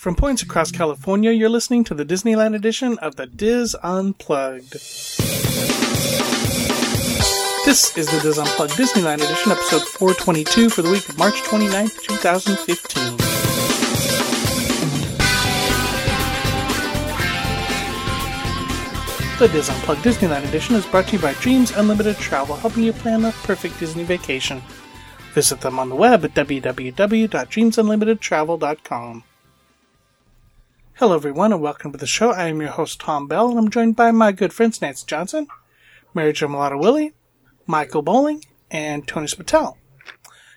From points across California, you're listening to the Disneyland edition of the Dis Unplugged. This is the Dis Unplugged Disneyland edition, episode 422 for the week of March 29th, 2015. The Dis Unplugged Disneyland edition is brought to you by Dreams Unlimited Travel, helping you plan the perfect Disney vacation. Visit them on the web at www.dreamsunlimitedtravel.com. Hello, everyone, and welcome to the show. I am your host, Tom Bell, and I'm joined by my good friends Nancy Johnson, Mary Jo Mulatto Willie, Michael Bowling, and Tony Spatel.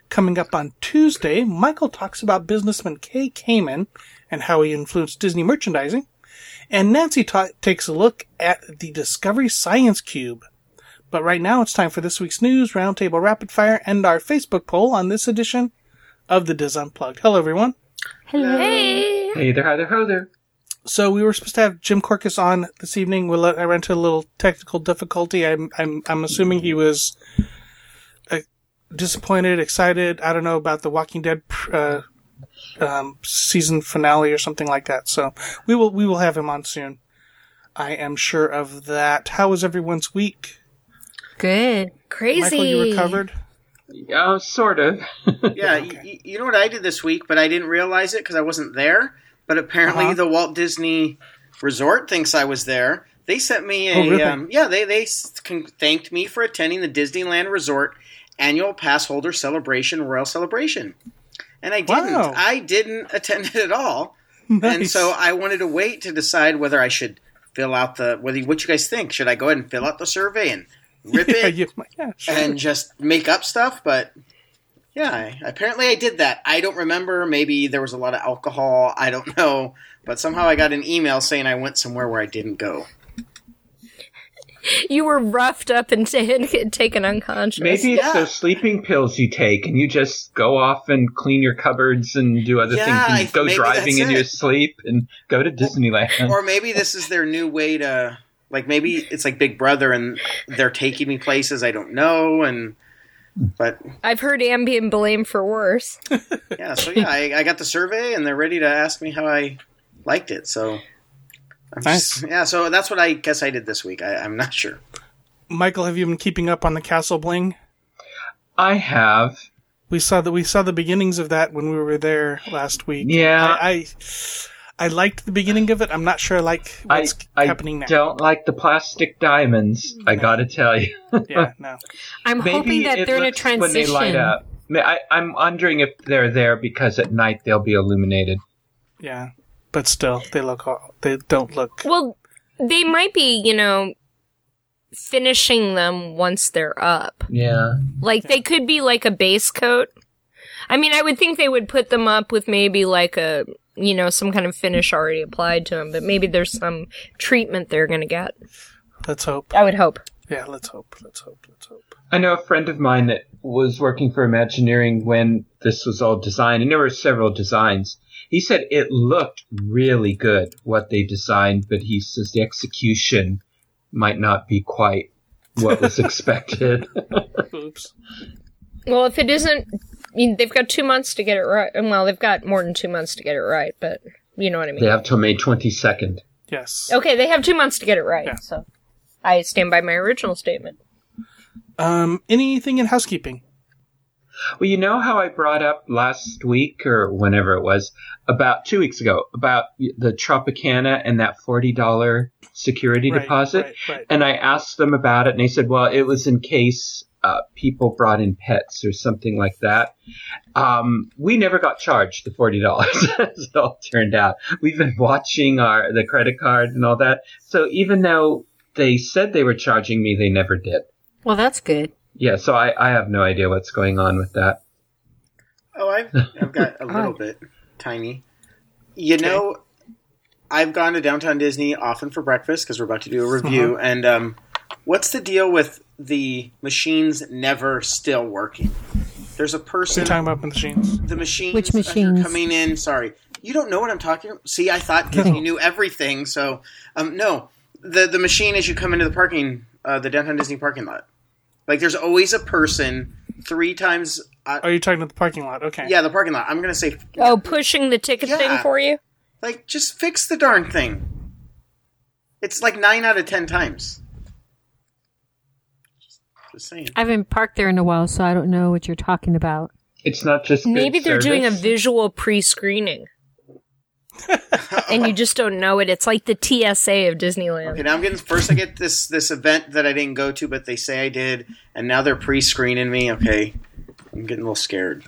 Coming up on Tuesday, Michael talks about businessman Kay Kamen and how he influenced Disney merchandising, and Nancy ta- takes a look at the Discovery Science Cube. But right now, it's time for this week's news, Roundtable Rapid Fire, and our Facebook poll on this edition of the Dis Unplugged. Hello, everyone. Hello. Hey. Hey there, hi there, ho there. So we were supposed to have Jim Korkis on this evening. We let, I ran into a little technical difficulty. I'm I'm I'm assuming he was uh, disappointed, excited. I don't know about the Walking Dead uh, um, season finale or something like that. So we will we will have him on soon. I am sure of that. How was everyone's week? Good. Crazy. Michael, you recovered? Uh, sort of. Yeah, y- you know what I did this week, but I didn't realize it because I wasn't there. But apparently, Uh-huh. the Walt Disney Resort thinks I was there. They sent me a Oh, really? um, yeah. They they thanked me for attending the Disneyland Resort annual pass holder celebration Royal Celebration, and I didn't. Wow. I didn't attend it at all, and so I wanted to wait to decide whether I should fill out the whether what you guys think. Should I go ahead and fill out the survey and rip yeah, it? you, yeah, sure. and just make up stuff. But yeah, I, apparently I did that. I don't remember. Maybe there was a lot of alcohol. I don't know. But somehow I got an email saying I went somewhere where I didn't go. You were roughed up and t- taken unconscious. Maybe it's Yeah. those sleeping pills you take, and you just go off and clean your cupboards and do other Yeah, things, and I- go driving in it. your sleep and go to Disneyland. Or maybe this is their new way to like maybe it's like Big Brother and they're taking me places I don't know and but I've heard Ambien blame for worse. yeah, so yeah, I, I got the survey and they're ready to ask me how I liked it. So I'm just- Nice. yeah, so that's what I guess I did this week. I, I'm not sure. Michael, have you been keeping up on the Castle Bling? I have. We saw that we saw the beginnings of that when we were there last week. Yeah. I I, I liked the beginning of it. I'm not sure I like what's I happening now. I don't like the plastic diamonds. I gotta tell you. Yeah, no. I'm Maybe hoping that they're in a looks when they transition. light up. I, I'm wondering if they're there because at night they'll be illuminated. Yeah, but still, they look. They don't look. Well, they might be, you know, finishing them once they're up. Yeah. Like they could be like a base coat. I mean, I would think they would put them up with maybe like a, you know, some kind of finish already applied to them, but maybe there's some treatment they're going to get. Let's hope. I would hope. Yeah, let's hope. Let's hope. Let's hope. I know a friend of mine that was working for Imagineering when this was all designed, and there were several designs. He said it looked really good what they designed, but he says the execution might not be quite what was expected. Oops. Well, if it isn't, I mean, they've got two months to get it right. Well, they've got more than two months to get it right, but you know what I mean. they have till May 22nd. Yes. Okay, they have two months to get it right, Yeah. so I stand by my original statement. Um. Anything in housekeeping? Well, you know how I brought up last week or whenever it was, about two weeks ago, about the Tropicana and that $40 security Right, deposit? right, right. And I asked them about it, and they said, well, it was in case uh, people brought in pets or something like that. Um, we never got charged the $40, as it all turned out. We've been watching our the credit card and all that. So even though they said they were charging me, they never did. Well, that's good. Yeah, so I, I have no idea what's going on with that. Oh, I've, I've got a little bit tiny. You know, I've gone to downtown Disney often for breakfast because we're about to do a review. And um, what's the deal with the machines never still working? There's a We're person. talking about the machines. the machines. Which as machines? coming in? Sorry, you don't know what I'm talking. about? See, I thought because you knew everything. So, um, no, the the machine as you come into the parking, uh, the downtown Disney parking lot. Like, there's always a person three times. Uh, Oh, you're talking about the parking lot. Okay. yeah, the parking lot. I'm gonna say Oh, pushing the ticket Yeah. thing for you? Like, just fix the darn thing. It's like nine out of ten times. Just saying. I haven't parked there in a while, so I don't know what you're talking about. It's not just good Maybe they're doing a visual pre-screening. and you just don't know it. It's like the TSA of Disneyland. Okay, now I'm getting first. I get this this event that I didn't go to, but they say I did, and now they're pre-screening me. Okay, I'm getting a little scared.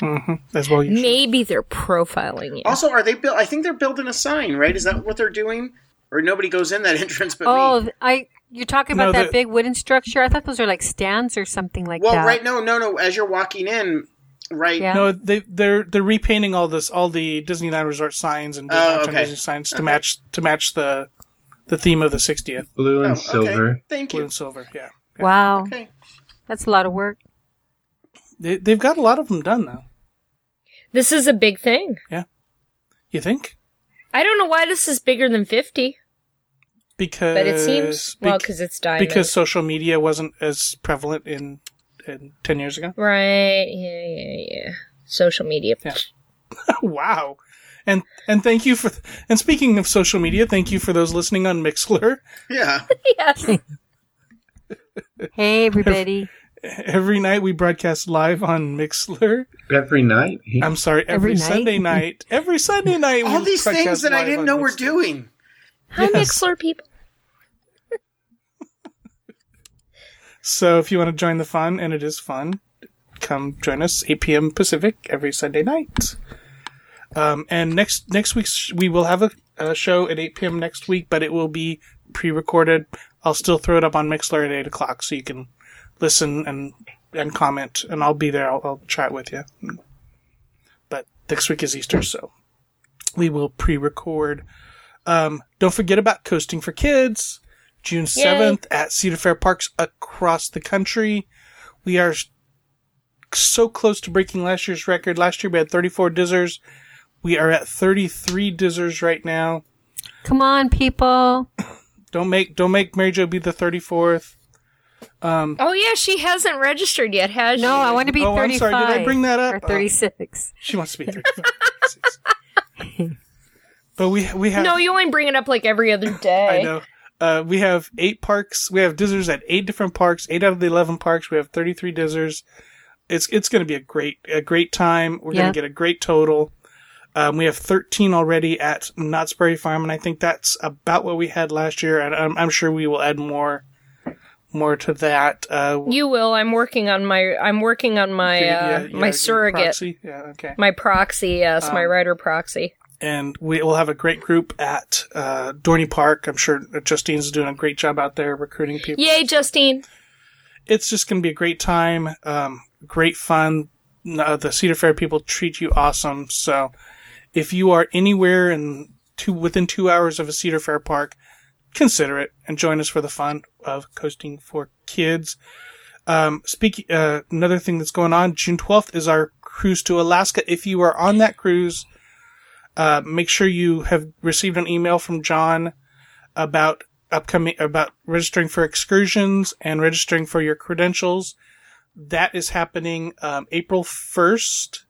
Mm-hmm. As well, you should. Maybe they're profiling you. Also, are they? build? I think they're building a sign, right? Is that what they're doing? Or nobody goes in that entrance but Oh, me? I you're talking about No, that the- big wooden structure? I thought those are like stands or something like Well, that. Well, right? No, no, no. As you're walking in, right? Yeah. No, they they're they're repainting all this all the Disneyland Resort signs and Oh, okay. Disney signs to Okay. match to match the the theme of the 60th blue Oh, and okay. silver. Thank you. blue you. and silver. Yeah, Wow, Okay. that's a lot of work. they they've got a lot of them done though. This is a big thing. Yeah. You think? I don't know why this is bigger than 50, Because but it seems well because it's diamond. because social media wasn't as prevalent in, in 10 years ago. right, yeah, yeah, yeah. Social media. Yeah. wow. And and thank you for and speaking of social media, thank you for those listening on Mixlr. Yeah. yes. Hey, everybody. Every night we broadcast live on Mixlr. Every night. I'm sorry, every, Every night? Sunday night. Every Sunday night. All we these things that I didn't on know we're Mixlr. doing. Hi, Yes. Mixlr people. So if you want to join the fun, and it is fun, come join us 8 p.m. Pacific every Sunday night. Um, and next next week we will have a, a show at 8 p.m. next week, but it will be pre-recorded. I'll still throw it up on Mixlr at 8 o'clock, so you can listen and and comment, and I'll be there. I'll, I'll chat with you. But next week is Easter, so we will pre-record. Um, don't forget about Coasting for Kids, June 7th at Cedar Fair Parks across the country. We are so close to breaking last year's record. Last year we had 34 dizzers. We are at 33 dizzers right now. Come on, people. Don't make don't make Mary Jo be the 34th. Oh yeah, she hasn't registered yet, has No, she? No, I want to be Oh, I'm 35. sorry. Did I bring that up? Or Oh. 36. She wants to be 35. but we we have No, you only bring it up like every other day. I know. Uh, we have eight parks. We have dizzers at eight different parks. Eight out of the eleven parks. We have thirty-three dizzers. It's it's going to be a great a great time. We're going to get a great total. Um, we have thirteen already at Knott's Berry Farm, and I think that's about what we had last year. And I'm, I'm sure we will add more more to that. Uh, You will. I'm working on my. I'm working on my uh, yeah, yeah, my surrogate, proxy. Yeah, okay. my proxy. Yes, my writer proxy. And we will have a great group at uh, Dorney Park. I'm sure Justine's doing a great job out there recruiting people. Yay, Justine! it's just going to be a great time, um, great fun. Uh, the Cedar Fair people treat you awesome. So, if you are anywhere in two within two hours of a Cedar Fair park, consider it and join us for the fun of coasting for kids. Um, speaking, uh, another thing that's going on, June 12th is our cruise to Alaska. If you are on that cruise, uh, make sure you have received an email from John about upcoming, about registering for excursions and registering for your credentials. That is happening, um, April 1st.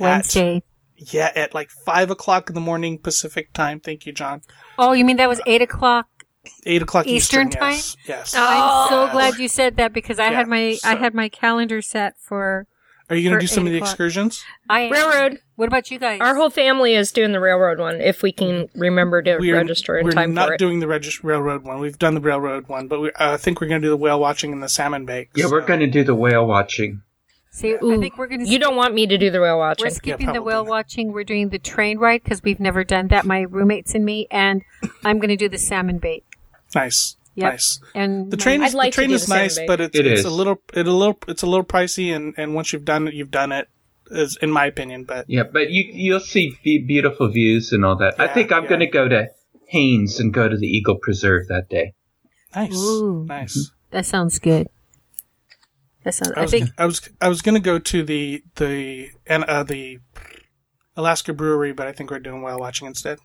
at- Wednesday. yeah, at like five o'clock in the morning Pacific time. Thank you, John. Oh, you mean that was 8 o'clock? Eight o'clock Eastern Eastern, time? Yes. yes. I'm so glad you said that because I Yeah, had my I had my calendar set for Are you going to do some of the o'clock. excursions? I am. Railroad. What about you guys? Our whole family is doing the railroad one. If we can remember to We are, register in we're time not it. doing the regis- railroad one. We've done the railroad one, but we, uh, I think we're going to do the whale watching and the salmon bake. Yeah, we're going to do the whale watching. See, I Ooh, think we're going to you don't want me to do the whale watching. We're skipping the probably whale not. watching. We're doing the train ride because we've never done that. My roommates and me, and I'm going to do the salmon bait. nice. Yep. Nice. And The train, is, like the train is the nice, but it's, It it's is. a little, it a little, it's a little pricey, and, and once you've done it, you've done it. Is in my opinion, but Yeah, but you you'll see beautiful views and all that. I think I'm yeah. going to go to Haines and go to the Eagle Preserve that day. nice, Ooh. nice. that sounds good. That sounds. I I think I was I was gonna go to the the and uh, the Alaska Brewery, but I think we're doing whale watching instead.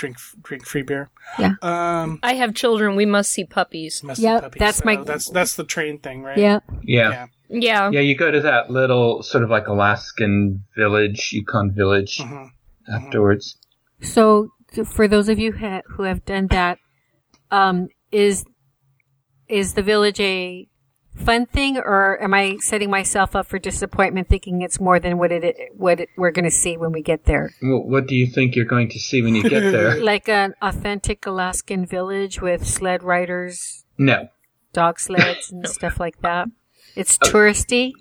Drink drink free beer. Yeah. Um. I have children. We must see puppies. must be Yep, puppies. that's my- Oh, that's that's the train thing, right? yeah. Yeah. Yeah. Yeah. Yeah, you go to that little sort of like Alaskan village, Yukon village Mhm. afterwards. So, for those of you ha- who have done that, um, is is the village a fun thing, or am I setting myself up for disappointment, thinking it's more than what it what it, we're going to see when we get there? Well, what do you think you're going to see when you get there? Like an authentic Alaskan village with sled riders, no. dog sleds, and stuff like that. It's touristy.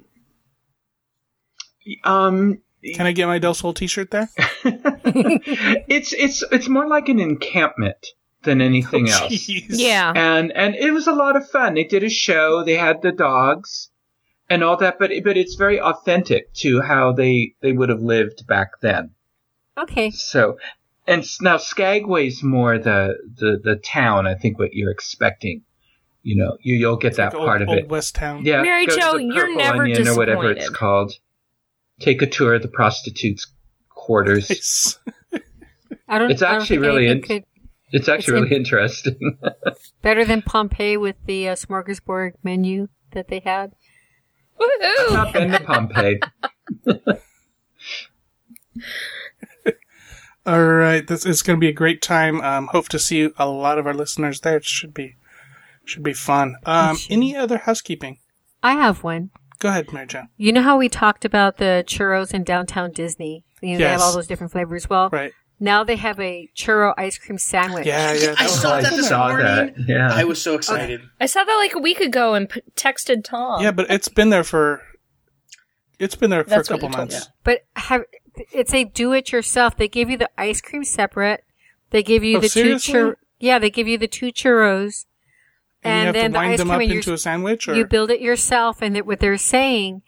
Um, Can I get my Del Sol T-shirt there? it's it's it's more like an encampment than oh, anything else. Yeah. and and it was a lot of fun. They did a show. They had the dogs and all that, but but it's very authentic to how they they would have lived back then. Okay. So, and now Skagway's more the the the town. I think what you're expecting. You know, you you'll get that Like part old, of it. old West Town. Yeah, Mary Jo, you're Purple never Onion or whatever it's disappointed. called. Take a tour of the prostitutes' quarters. Nice. I don't. Know. It's I don't actually think really anything in- could It's actually in- really interesting. better than Pompeii with the uh, smorgasbord menu that they had. Woohoo! Not been to Pompeii. All right, this is going to be a great time. Um, hope to see a lot of our listeners there. It should be should be fun. Um, any other housekeeping? I have one. Go ahead, Mary Jo. You know how we talked about the churros in downtown Disney? You know, they have all those different flavors. Well, Right. Now they have a churro ice cream sandwich. Yeah, yeah. I was saw awesome. that this saw morning. that, yeah. I was so excited. I saw that like a week ago and p- texted Tom. Yeah, but it's been there for it's been there for That's a couple you told months. But have, it's a do-it-yourself. They give you the ice cream separate. They give you Oh, the seriously? two chur- Yeah, they give you the two churros, And, and, you have then to the ice them cream. up into a sandwich, or you build it yourself, and that what they're saying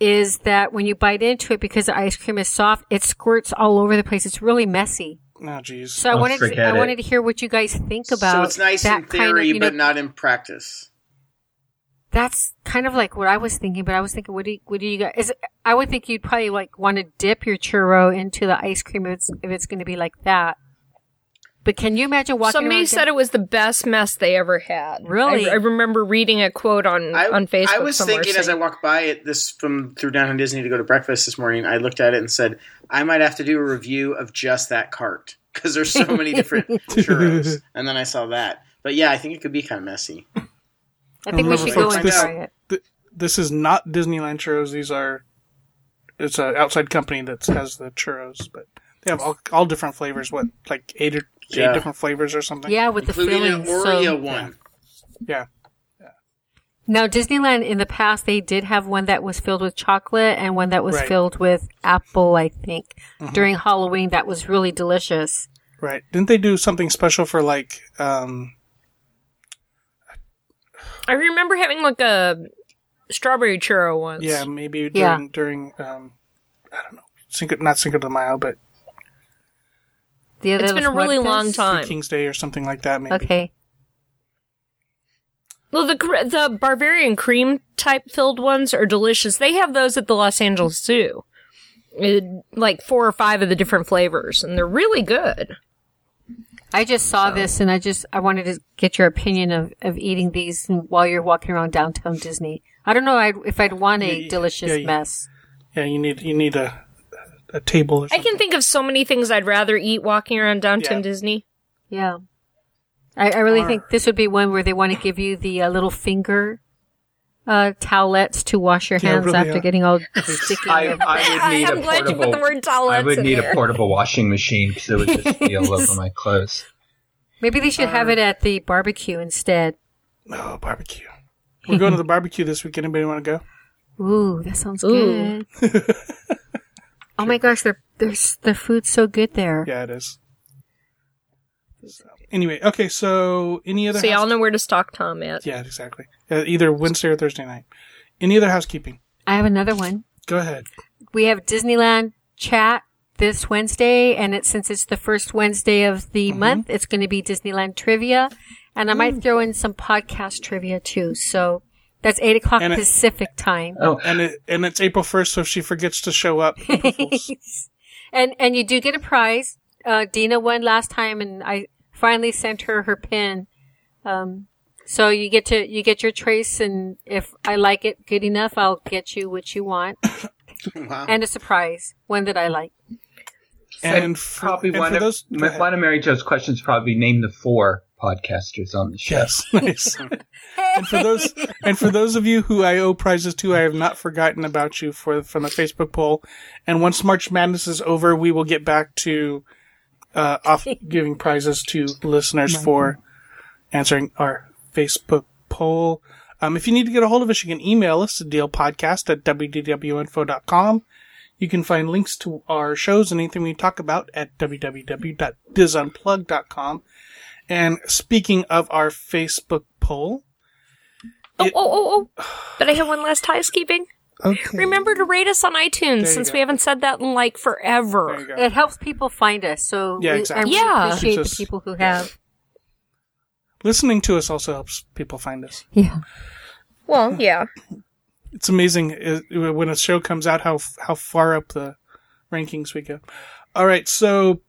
is that when you bite into it, because the ice cream is soft, it squirts all over the place. It's really messy. oh, jeez. So I Oh, wanted to, I it. wanted to hear what you guys think about. so it's nice that in theory, kind of, you know, but not in practice. that's kind of like what I was thinking. But I was thinking, what do you, what do you guys? Is, I would think you'd probably like want to dip your churro into the ice cream if it's if it's going to be like that. But can you imagine walking? Somebody around said it was the best mess they ever had. Really? I, I remember reading a quote on I, on Facebook. I was somewhere thinking as I walked by it this from through downtown Disney to go to breakfast this morning. I looked at it and said, I might have to do a review of just that cart because there's so many different churros. And then I saw that, but yeah, I think it could be kind of messy. I think we Remember, should go and this- try it. Th- this is not Disneyland churros. These are it's an outside company that has the churros, but they have all, all different flavors. What like eight or Yeah. eight different flavors or something? Yeah, with the Including an fillings. Oreo So one. yeah. now Disneyland in the past they did have one that was filled with chocolate and one that was Right. filled with apple. I think Mm-hmm. during Halloween that was really delicious. Right. Didn't they do something special for like um I remember having like a strawberry churro once. yeah, maybe during Yeah. during um I don't know. Cinco not Cinco de Mayo, but The It's other been a really Muertos? long time. King's Day or something like that maybe. Okay. Well, the cr- the Bavarian cream type filled ones are delicious. They have those at the Los Angeles Zoo, It- like four or five of the different flavors, and they're really good. I just saw this and I just I wanted to get your opinion of, of eating these while you're walking around downtown Disney. I don't know I'd, if I'd want a Yeah, delicious yeah, yeah. mess. Yeah, you need you need a a table or I can think of so many things I'd rather eat walking around downtown Yeah. Disney. Yeah. I, I really Or- think this would be one where they want to give you the uh, little finger uh, towelettes to wash your Yeah, hands really, after yeah. getting all sticky. I, I would need I'm a glad you portable. put the word towelettes I would in need there. a portable washing machine because it would just be all over my clothes. Maybe they should have it at the barbecue instead. Oh, barbecue. We're going to the barbecue this week. Anybody want to go? Ooh, that sounds Ooh. good. Oh my gosh, their their the food's so good there. Yeah, it is. So, anyway, okay. So, any other? So y'all know where to stalk Tom at. Yeah, exactly. Uh, either Wednesday or Thursday night. Any other housekeeping? I have another one. Go ahead. We have Disneyland chat this Wednesday, and it, since it's the first Wednesday of the month, it's going to be Disneyland trivia, and I might throw in some podcast trivia too. So that's eight o'clock And it- Pacific time. Oh, And it and it's April first, so if she forgets to show up, and and you do get a prize. Uh, Dina won last time, and I finally sent her her pin. Um, So you get to you get your trace, and if I like it good enough, I'll get you what you want, Wow. and a surprise, one that I like. And for, probably and one for of those, one of Mary Jo's questions probably name the four podcasters on the show. Yes, nice. and for those and for those of you who I owe prizes to, I have not forgotten about you for from the Facebook poll. And once March Madness is over, we will get back to uh, off giving prizes to listeners for answering our Facebook poll. Um, if you need to get a hold of us, you can email us at dealpodcast at wdwinfo.com. You can find links to our shows and anything we talk about at www.disunplug.com. And speaking of our Facebook poll, Oh, It- oh, oh, oh. But I have one last housekeeping. okay, Remember to rate us on iTunes since go. we haven't said that in like forever. It helps people find us. So Yeah, we- exactly. I really Yeah. appreciate Keeps us- the people who have. Listening to us also helps people find us. Yeah. Well, yeah. It's amazing uh, when a show comes out how how far up the rankings we go. All right, so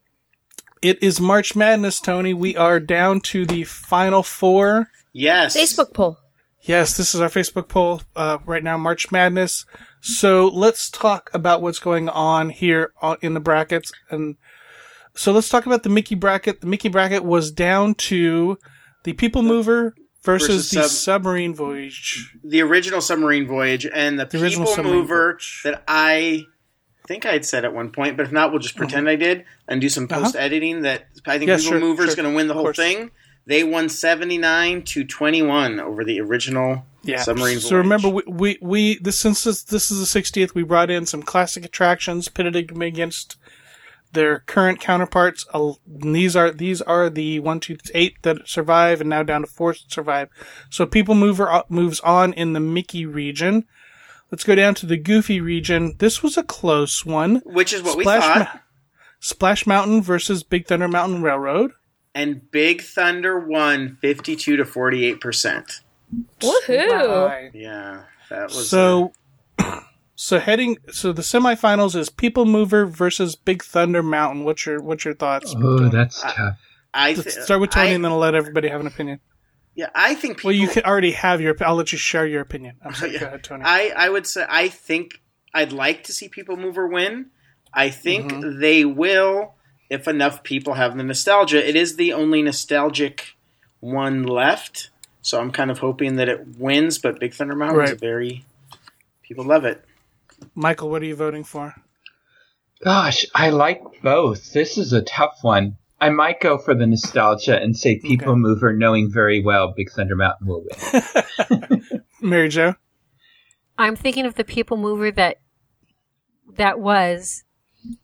it is March Madness, Tony. We are down to the final four. Yes. Facebook poll. Yes, this is our Facebook poll uh, right now, March Madness. So let's talk about what's going on here in the brackets. And so let's talk about the Mickey bracket. The Mickey bracket was down to the People Mover versus, Versus the sub- Submarine Voyage. the original submarine voyage and the, The original people submarine mover voyage. that I think I had said at one point, but if not, we'll just pretend I did and do some Uh-huh. post editing. That I think Yeah, people sure, mover is sure. going to win the whole thing. They won seventy nine to twenty one over the original Yeah. submarine. So voyage. remember, we, we, we this since this, this is the 60th, we brought in some classic attractions pitted against their current counterparts. Uh, These are these are the one, two, eight that survive, and now down to four that survive. So People Mover uh, moves on in the Mickey region. Let's go down to the Goofy region. This was a close one. which is what we Splash, thought. Ma- Splash Mountain versus Big Thunder Mountain Railroad. and Big Thunder won fifty two to forty eight percent. Woohoo! Yeah, that was So, so heading so the semifinals is People Mover versus Big Thunder Mountain. What's your what's your thoughts? Oh, that's tough. I Let's th- start with Tony, I- and then I'll let everybody have an opinion. Yeah, I think people. Well, you can already have your. I'll let you share your opinion. I'm sorry. Yeah. Go ahead, Tony. I, I would say I think I'd like to see People Mover win. I think Mm-hmm. they will if enough people have the nostalgia. It is the only nostalgic one left, so I'm kind of hoping that it wins. But Big Thunder Mountain is very people love it. Michael, what are you voting for? Gosh, I like both. This is a tough one. I might go for the nostalgia and say People Okay. Mover, knowing very well Big Thunder Mountain will win. Mary Jo. I'm thinking of the people mover that that was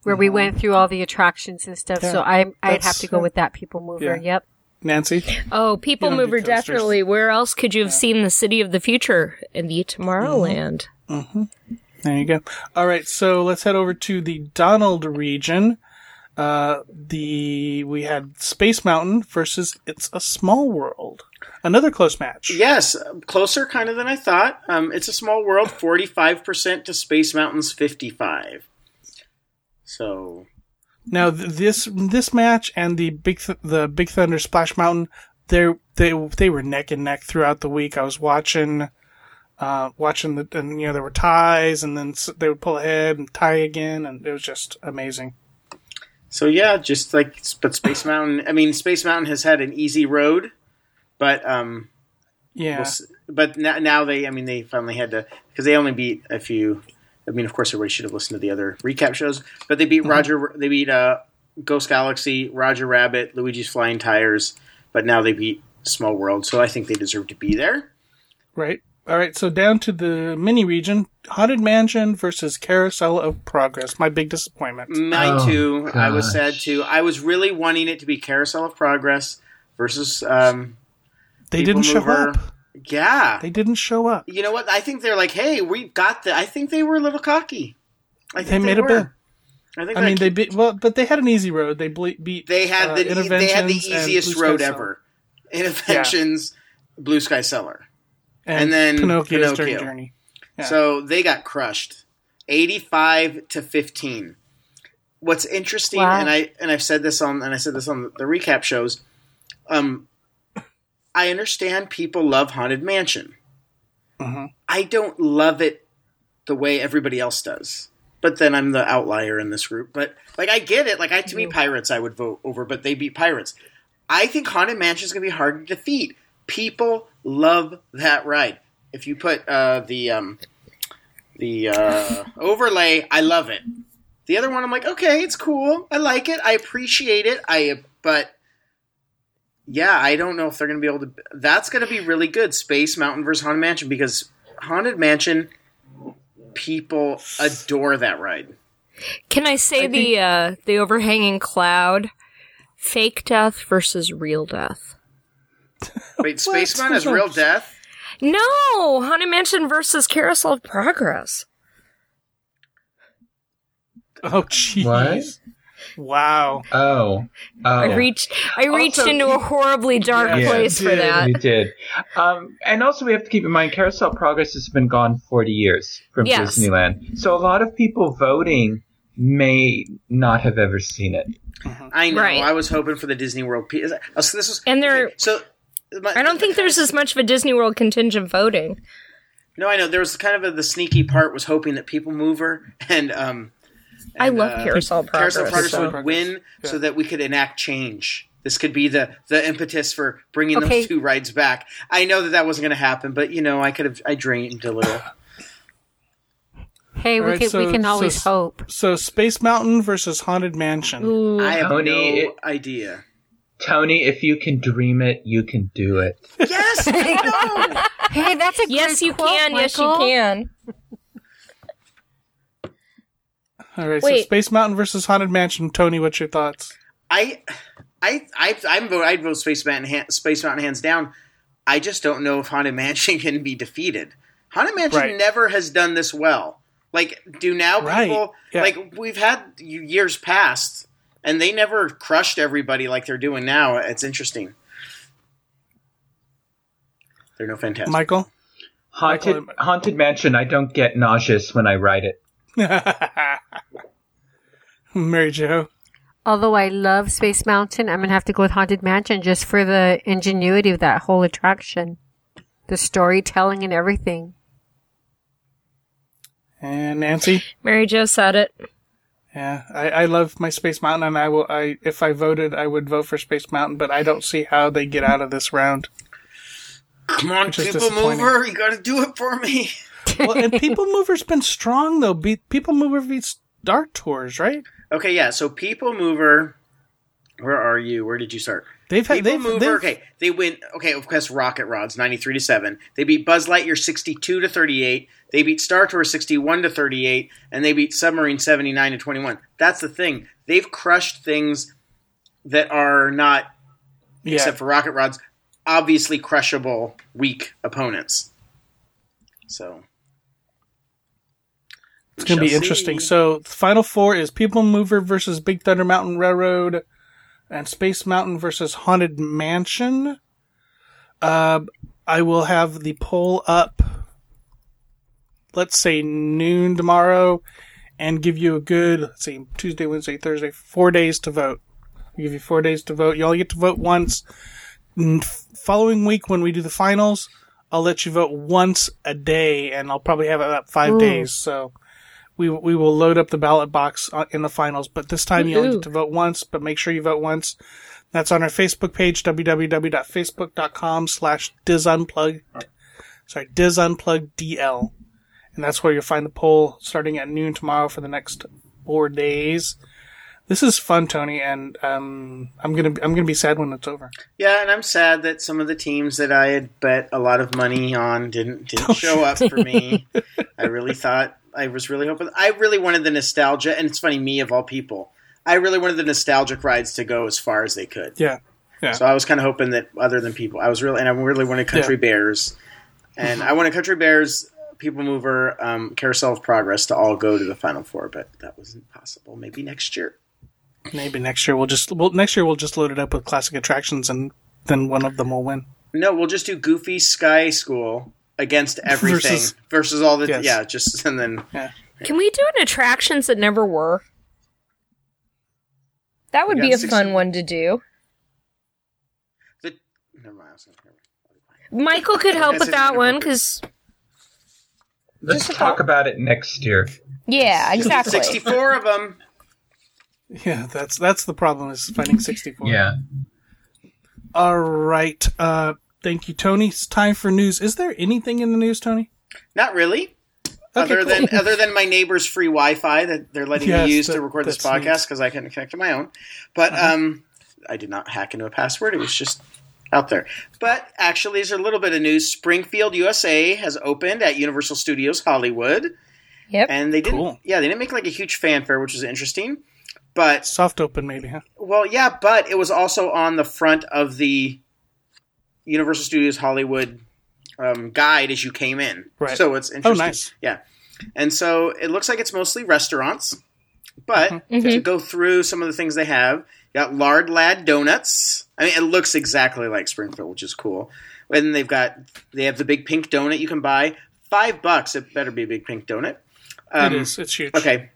where we went through all the attractions and stuff. Yeah, so I I'd have to go with that people mover. yeah. Yep. Nancy. Oh, People You don't do Mover, definitely. Where else could you have seen the City of the Future in the mm-hmm. Tomorrowland? Mm-hmm. There you go. All right, so let's head over to the Donald region. Uh, the we had Space Mountain versus It's a Small World. Another close match. Yes, closer kind of than I thought. Um, it's a small world, forty five percent to Space Mountain's fifty five. So Now th- this this match and the big Th- the Big Thunder Splash Mountain, they they they were neck and neck throughout the week. I was watching, uh, watching the and you know there were ties and then they would pull ahead and tie again and it was just amazing. So yeah, just like but Space Mountain. I mean, Space Mountain has had an easy road, but um, Yeah, we'll but now, now they. I mean, they finally had to because they only beat a few. I mean, of course, everybody should have listened to the other recap shows, but they beat Roger. They beat uh, Ghost Galaxy, Roger Rabbit, Luigi's Flying Tires, but now they beat Small World. So I think they deserve to be there. right. All right, so down to the mini region, Haunted Mansion versus Carousel of Progress. My big disappointment. Mine Oh, too. I was sad too. I was really wanting it to be Carousel of Progress versus. Um, They People didn't show up. yeah, They didn't show up. you know what? I think they're like, hey, we got the. I think they were a little cocky. I think They made a were. bid. I think I mean, that- they beat well, but they had an easy road. They ble- beat. they had uh, the they had the easiest Blue Sky road Cellar. ever. Interventions, Blue Sky Cellar. And, and then Pinocchio's Pinocchio. Journey. Yeah. So they got crushed, eighty-five to fifteen. What's interesting, Wow. and I and I've said this on and I said this on the recap shows. Um, I understand people love Haunted Mansion. Mhm. I don't love it the way everybody else does. But then I'm the outlier in this group. But like I get it. Like I to me Pirates I would vote over, but they beat Pirates. I think Haunted Mansion is going to be hard to defeat. People love that ride. If you put uh, the um, the uh, overlay, I love it. The other one, I'm like, okay, it's cool. I like it. I appreciate it. I but yeah, I don't know if they're going to be able to. That's going to be really good. Space Mountain versus Haunted Mansion because Haunted Mansion people adore that ride. Can I say the uh, the overhanging cloud? Fake death versus real death. Wait, Space What? Mountain real death. No, Haunted Mansion versus Carousel of Progress. Oh, jeez. Wow. Oh, oh. I reached I reached Also- into a horribly dark Yeah, place for that. We did. Um, and also, we have to keep in mind, Carousel Progress has been gone 40 years from Yes. Disneyland. So a lot of people voting may not have ever seen it. I know. Right. I was hoping for the Disney World. P- uh, so this was And they're- okay, so. My- I don't think there's as much of a Disney World contingent voting. No, I know. There was kind of a, the sneaky part was hoping that People Mover and um, I love uh, Carousel of Progress. Carousel Progress Carousel would win, Yeah. so that we could enact change. This could be the the impetus for bringing Okay. those two rides back. I know that that wasn't going to happen, but you know, I could have I dreamed a little. Hey, we Alright, can so- we can always s- hope. So Space Mountain versus Haunted Mansion. Ooh. I have Tony, no it- idea. Tony, if you can dream it, you can do it. Yes, I know. Hey, that's a yes, you quote, can. Yes, you can. All right, so Space Mountain versus Haunted Mansion. Tony, what's your thoughts? I, I, I, I'm. I'd vote Space Mountain, Han- Space Mountain hands down. I just don't know if Haunted Mansion can be defeated. Haunted Mansion Right. never has done this well. Like, do now Right, people yeah. like we've had years past, and they never crushed everybody like they're doing now. It's interesting. They're no fantastic. Michael? Haunted, Michael- Haunted Mansion, I don't get nauseous when I ride it. Mary Jo. Although I love Space Mountain, I'm gonna have to go with Haunted Mansion just for the ingenuity of that whole attraction, the storytelling and everything. And Nancy? Mary Jo said it. Yeah, I, I love my Space Mountain, and I will. I if I voted, I would vote for Space Mountain, but I don't see how they get out of this round. Come on, Which people mover, you got to do it for me. Well, and People Mover's been strong though. Be- People Mover beats Dark Tours, right? Okay, yeah. So People Mover, where are you? Where did you start? They've had People they've, Mover. they've Okay, they win. Okay, of course, Rocket Rods ninety three to seven. They beat Buzz Lightyear sixty two to thirty eight. They beat Star sixty one to thirty eight, and they beat Submarine seventy nine to twenty one. That's the thing. They've crushed things that are not, yeah. except for Rocket Rods, obviously crushable weak opponents. So It's going to be interesting. So, the final four is People Mover versus Big Thunder Mountain Railroad, and Space Mountain versus Haunted Mansion. Uh, I will have the poll up, let's say noon tomorrow, and give you a good, let's see, Tuesday, Wednesday, Thursday, four days to vote. I'll give you four days to vote. You all get to vote once. N- following week, when we do the finals, I'll let you vote once a day, and I'll probably have it up five Ooh. days. So we we will load up the ballot box uh, in the finals. But this time you only Woohoo. get to vote once. But make sure you vote once. That's on our Facebook page, www.facebook.com slash disunplugged. Sorry, disunplugged DL, And that's where you'll find the poll starting at noon tomorrow for the next four days. This is fun, Tony, and um, I'm gonna I'm gonna be sad when it's over. Yeah, and I'm sad that some of the teams that I had bet a lot of money on didn't didn't show up for me. I really thought I was really hoping. I really wanted the nostalgia, and it's funny, me of all people, I really wanted the nostalgic rides to go as far as they could. Yeah, yeah. So I was kind of hoping that other than people, I was really and I really wanted Country Yeah. Bears, and I wanted Country Bears, People Mover, um, Carousel of Progress to all go to the Final Four, but that wasn't possible. Maybe next year. Maybe next year we'll just well next year we'll just load it up with classic attractions and then one of them will win. No, we'll just do Goofy Sky School against everything Versus- versus, all the Yes. yeah, just and then yeah. Can we do an attractions that never were? That would be a 60 fun one to do. the never mind. I was gonna- Michael could help with that one because Let's talk about it next year. yeah, exactly. 64 of them. Yeah, that's that's the problem is finding 64. Yeah. All right. Uh, thank you, Tony. It's time for news. Is there anything in the news, Tony? Not really. Okay, other cool. than other than my neighbor's free Wi-Fi that they're letting Yes, me use that- to record this podcast because I couldn't connect to my own. But Uh-huh. um, I did not hack into a password. It was just out there. But actually, there's a little bit of news. Springfield, USA, has opened at Universal Studios Hollywood, Yep. and they didn't. Cool. Yeah, they didn't make like a huge fanfare, which was interesting. But Soft open, maybe, huh? well, yeah, but it was also on the front of the Universal Studios Hollywood um, guide as you came in. Right. So it's interesting. nice. Yeah. And so it looks like it's mostly restaurants. But Mm-hmm. to go through some of the things they have, you got Lard Lad Donuts. I mean, it looks exactly like Springfield, which is cool. And they've got they have the big pink donut you can buy. Five bucks. It better be a big pink donut. Um, it is. It's huge. Okay.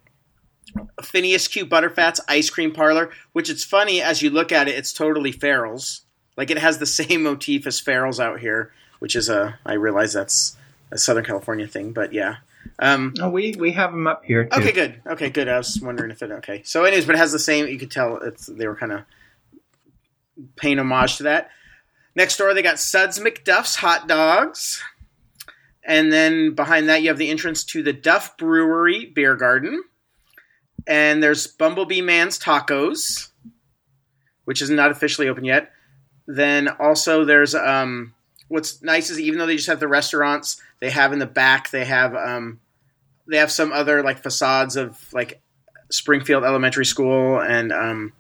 Phineas Q Butterfat's ice cream parlor, which it's funny as you look at it, it's totally Farrell's. Like it has the same motif as Farrell's out here, which is a I realize that's a Southern California thing, but yeah. Um, Oh, we we have them up here too. okay, good. Okay, good. I was wondering if it okay. So, anyways, but it has the same. You could tell it's they were kind of paying homage to that. Next door, they got Suds McDuff's hot dogs, and then behind that, you have the entrance to the Duff Brewery beer garden, and there's Bumblebee Man's Tacos, which is not officially open yet. Then also there's um, what's nice is even though they just have the restaurants, they have in the back they have um, they have some other like facades of like Springfield Elementary School and um,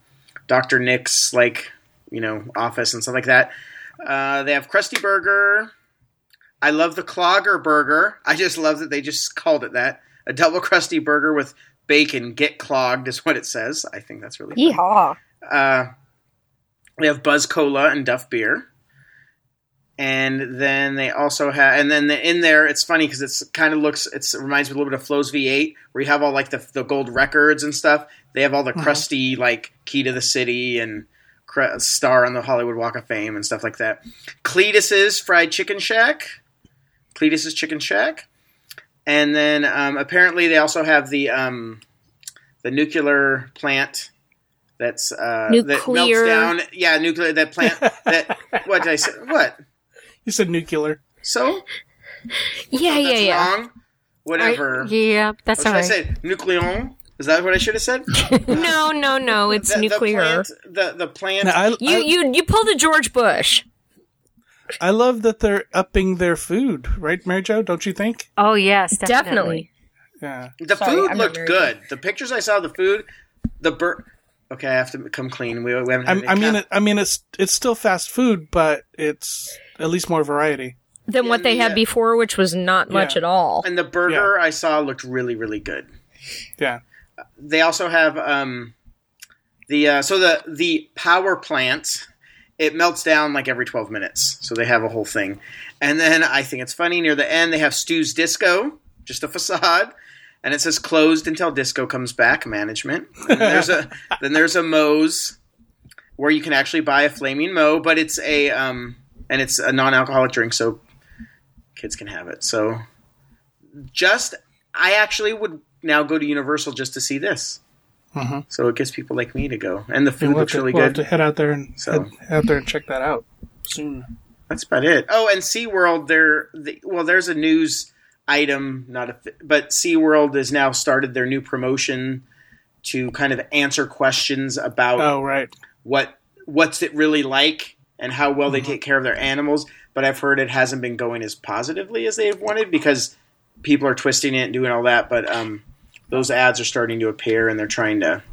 Dr. Nick's like you know office and stuff like that. Uh, they have Krusty Burger. I love the Clogger Burger. I just love that they just called it that. A double Krusty burger with bacon. Get clogged is what it says. I think that's really. Yeehaw. Uh, we have Buzz Cola and Duff Beer. And then they also have, and then the, in there, it's funny because it's kind of looks, it's, it reminds me a little bit of Flo's V8, where you have all like the, the gold records and stuff. They have all the Krusty, like, Key to the City and cr- Star on the Hollywood Walk of Fame and stuff like that. Cletus's Fried Chicken Shack. Cletus's Chicken Shack. And then um, apparently they also have the um, the nuclear plant that's uh, that melts Nuclear. down. Yeah, nuclear. That plant. that what did I say? What? You said nuclear. So Yeah, yeah, that's yeah. wrong. Whatever. Yeah, that's what all I right. say? Nucleon. Is that what I should have said? No, no, no. It's the, nuclear. The plant. The, the plant Now, I, you, I, you, you pulled a George Bush. I love that they're upping their food, right, Mary Jo? Don't you think? Oh yes, definitely. Definitely. Yeah. The Sorry, food I'm looked married. good. The pictures I saw of the food, the bur. Okay, I have to come clean. We, we haven't. I, had I any mean, it, I mean, it's it's still fast food, but it's at least more variety. Than what they had Yeah. before, which was not much at all. and the burger I saw looked really, really good. Yeah. They also have um, the uh, so the the power plant. It melts down like every twelve minutes, so they have a whole thing. And then I think it's funny near the end they have Stu's Disco, just a facade, and it says closed until disco comes back. Management. And there's a then there's a Moe's where you can actually buy a flaming Moe, but it's a um, and it's a non-alcoholic drink, so kids can have it. So just I actually would now go to Universal just to see this. Mhm. So it gets people like me to go, and the food we'll, looks to, really we'll have good. to head out there and So- head out there and check that out soon. That's about it. Oh, and SeaWorld, there. The, well, there's a news item, not a, but SeaWorld has now started their new promotion to kind of answer questions about Oh, right. what what's it really like and how well Mm-hmm. they take care of their animals. But I've heard it hasn't been going as positively as they've wanted because people are twisting it and doing all that. But um, those ads are starting to appear, and they're trying to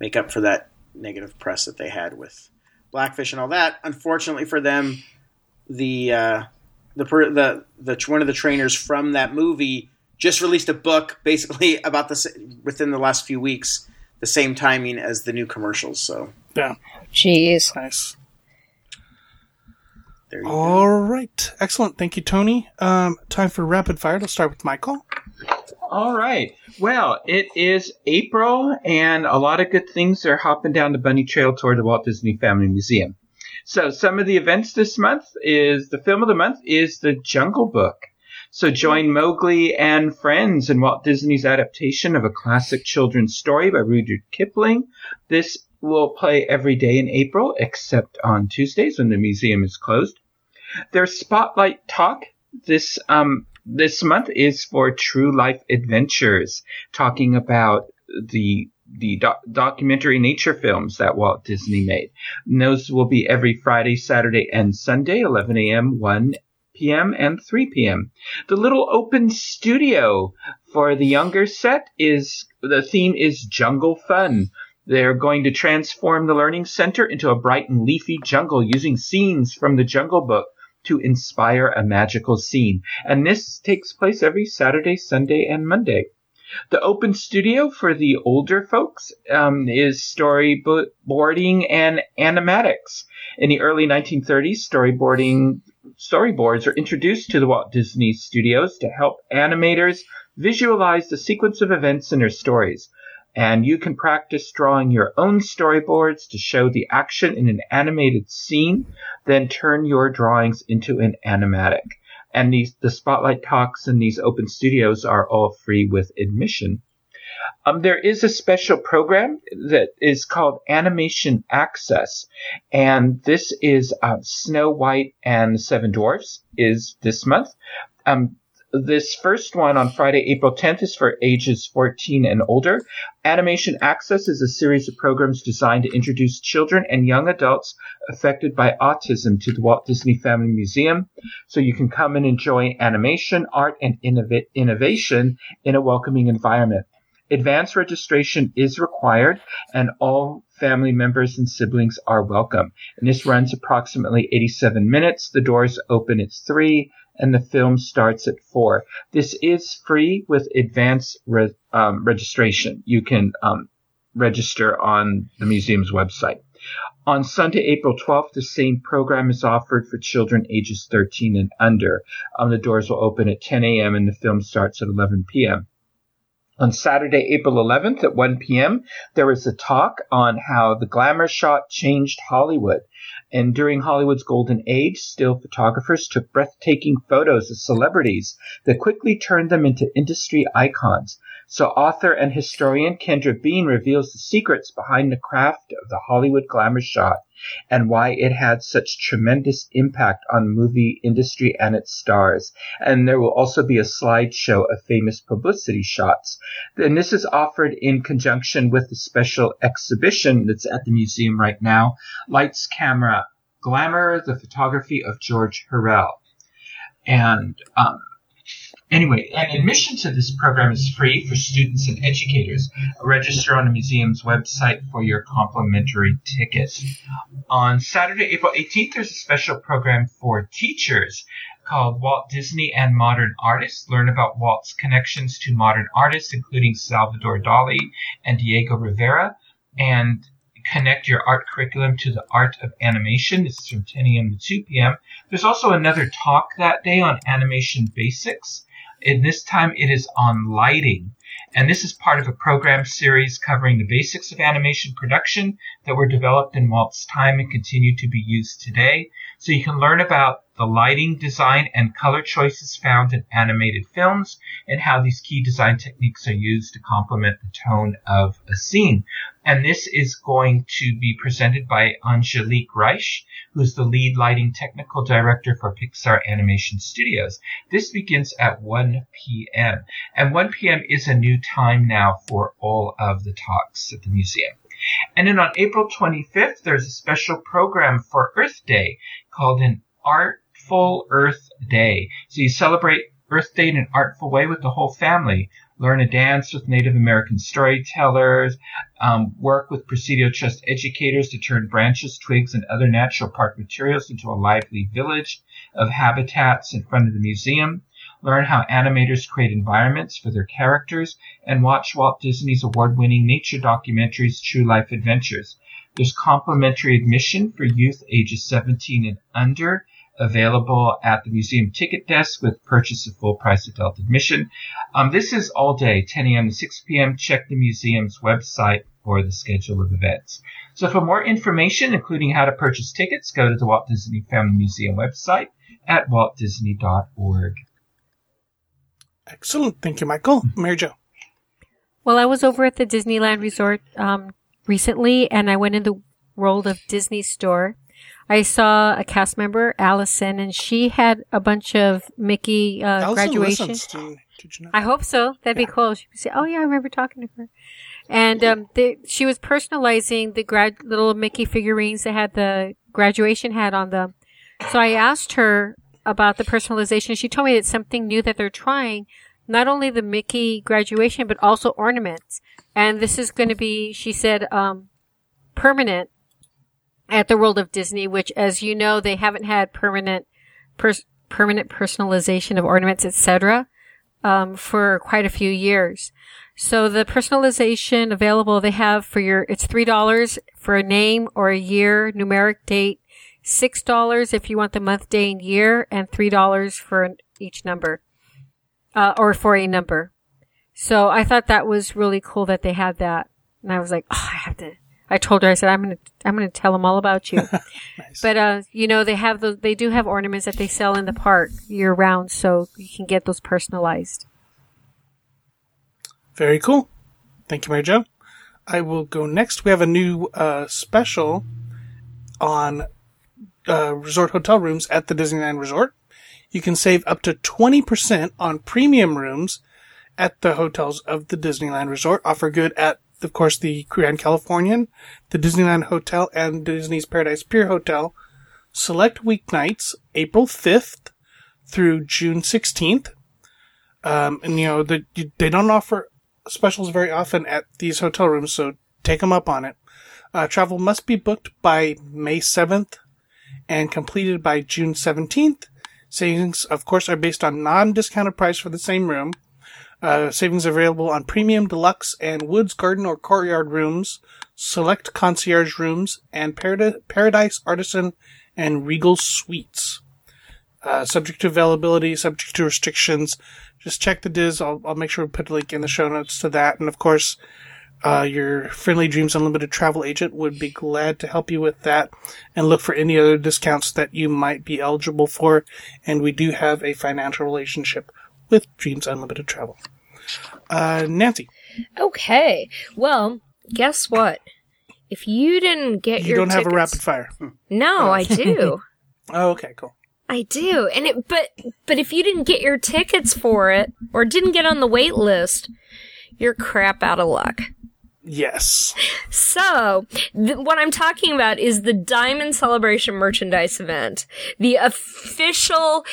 make up for that negative press that they had with Blackfish and all that. Unfortunately for them, the uh, the the the one of the trainers from that movie just released a book basically about this within the last few weeks, the same timing as the new commercials. So Yeah. Jeez. Nice. there you go. All right. Excellent. Thank you, Tony. Um, time for rapid fire. Let's start with Michael. All right. Well, it is April, and a lot of good things are hopping down the bunny trail toward the Walt Disney Family Museum. So some of the events this month is the film of the month is The Jungle Book. So join Mowgli and friends in Walt Disney's adaptation of a classic children's story by Rudyard Kipling. This will play every day in April except on Tuesdays when the museum is closed. Their spotlight talk this um this month is for True Life Adventures, talking about the the doc- documentary nature films that Walt Disney made. And those will be every Friday, Saturday, and Sunday, 11 a.m., 1 p.m., and 3 p.m. The little open studio for the younger set is the theme is jungle fun. They're going to transform the learning center into a bright and leafy jungle using scenes from the Jungle Book to inspire a magical scene. And this takes place every Saturday, Sunday, and Monday. The open studio for the older folks um, is storyboarding and animatics. In the early 1930s, storyboarding storyboards were introduced to the Walt Disney Studios to help animators visualize the sequence of events in their stories. And you can practice drawing your own storyboards to show the action in an animated scene, then turn your drawings into an animatic and these the spotlight talks and these open studios are all free with admission. Um, there is a special program that is called Animation Access, and this is uh, Snow White and the Seven Dwarfs is this month. Um, this first one on Friday, April 10th is for ages 14 and older. Animation Access is a series of programs designed to introduce children and young adults affected by autism to the Walt Disney Family Museum. So you can come and enjoy animation, art, and innov- innovation in a welcoming environment. Advance registration is required and all family members and siblings are welcome. And this runs approximately 87 minutes. The doors open at 3 and the film starts at four. This is free with advance re- um, registration. You can um, register on the museum's website. On Sunday, April 12th, the same program is offered for children ages 13 and under. Um, the doors will open at 10 a.m. and the film starts at 11 p.m. On Saturday, April 11th at 1 p.m., there was a talk on how the glamour shot changed Hollywood. And during Hollywood's golden age, still photographers took breathtaking photos of celebrities that quickly turned them into industry icons. So author and historian Kendra Bean reveals the secrets behind the craft of the Hollywood glamour shot and why it had such tremendous impact on the movie industry and its stars. And there will also be a slideshow of famous publicity shots. And this is offered in conjunction with the special exhibition that's at the museum right now, Lights, Camera, Glamour, the photography of George Hurrell. And um, Anyway, admission to this program is free for students and educators. Register on the museum's website for your complimentary ticket. On Saturday, April 18th, there's a special program for teachers called Walt Disney and Modern Artists. Learn about Walt's connections to modern artists, including Salvador Dali and Diego Rivera, and connect your art curriculum to the art of animation. This is from 10 a.m. to 2 p.m. There's also another talk that day on animation basics and this time it is on lighting. And this is part of a program series covering the basics of animation production that were developed in Walt's time and continue to be used today. So you can learn about the lighting design and color choices found in animated films and how these key design techniques are used to complement the tone of a scene. And this is going to be presented by Angelique Reisch, who's the lead lighting technical director for Pixar Animation Studios. This begins at 1 p.m. And 1 p.m. is a new time now for all of the talks at the museum. And then on April 25th, there's a special program for Earth Day called an Artful Earth Day. So you celebrate Earth Day in an artful way with the whole family. Learn a dance with Native American storytellers, um, work with Presidio Trust educators to turn branches, twigs, and other natural park materials into a lively village of habitats in front of the museum learn how animators create environments for their characters, and watch Walt Disney's award-winning nature documentaries True Life Adventures. There's complimentary admission for youth ages 17 and under, available at the museum ticket desk with purchase of full price adult admission. Um, this is all day, 10 a.m. to 6 p.m. Check the museum's website for the schedule of events. So for more information, including how to purchase tickets, go to the Walt Disney Family Museum website at waltdisney.org. Excellent. Thank you, Michael. Mary Jo. Well, I was over at the Disneyland Resort um, recently, and I went in the World of Disney store. I saw a cast member, Allison, and she had a bunch of Mickey uh, graduation. to-? I hope so. That'd be cool. She could say, "Oh yeah, I remember talking to her." And um, they, she was personalizing the grad little Mickey figurines that had the graduation hat on them. So I asked her about the personalization. She told me it's something new that they're trying. Not only the Mickey graduation, but also ornaments. And this is going to be, she said, um, permanent at the World of Disney, which, as you know, they haven't had permanent, pers- permanent personalization of ornaments, etc um, for quite a few years. So the personalization available they have for your, it's $3 for a name or a year, numeric date, $6 if you want the month, day, and year, and $3 for each number, uh, or for a number. So I thought that was really cool that they had that. And I was like, oh, I have to, I told her, I said, I'm going to, I'm going to tell them all about you. But, uh, you know, they have those, they do have ornaments that they sell in the park year round, so you can get those personalized. Very cool. Thank you, Mary Jo. I will go next. We have a new uh, special on uh, resort hotel rooms at the Disneyland Resort. You can save up to 20% on premium rooms at the hotels of the Disneyland Resort. Offer good at, of course, the Grand Californian, the Disneyland Hotel, and Disney's Paradise Pier Hotel. Select weeknights, April 5th through June 16th. Um, and you know, the, they don't offer specials very often at these hotel rooms, so take them up on it. Uh, travel must be booked by May 7th and completed by June 17th. Savings, of course, are based on non-discounted price for the same room. Uh, savings available on premium, deluxe, and woods, garden, or courtyard rooms, select concierge rooms, and Parad- paradise, artisan, and regal suites. Uh, subject to availability, subject to restrictions. Just check the Dis. I'll, I'll make sure we put a link in the show notes to that. And of course, uh, your Friendly Dreams Unlimited travel agent would be glad to help you with that and look for any other discounts that you might be eligible for. And we do have a financial relationship with Dreams Unlimited Travel. Uh, Nancy, Okay. Well, guess what? If you didn't get you your you don't have a rapid fire. No, I do. Oh, okay, cool. I do. And it but but if you didn't get your tickets for it or didn't get on the wait list, you're crap out of luck. Yes. So, th- what I'm talking about is the Diamond Celebration merchandise event. The official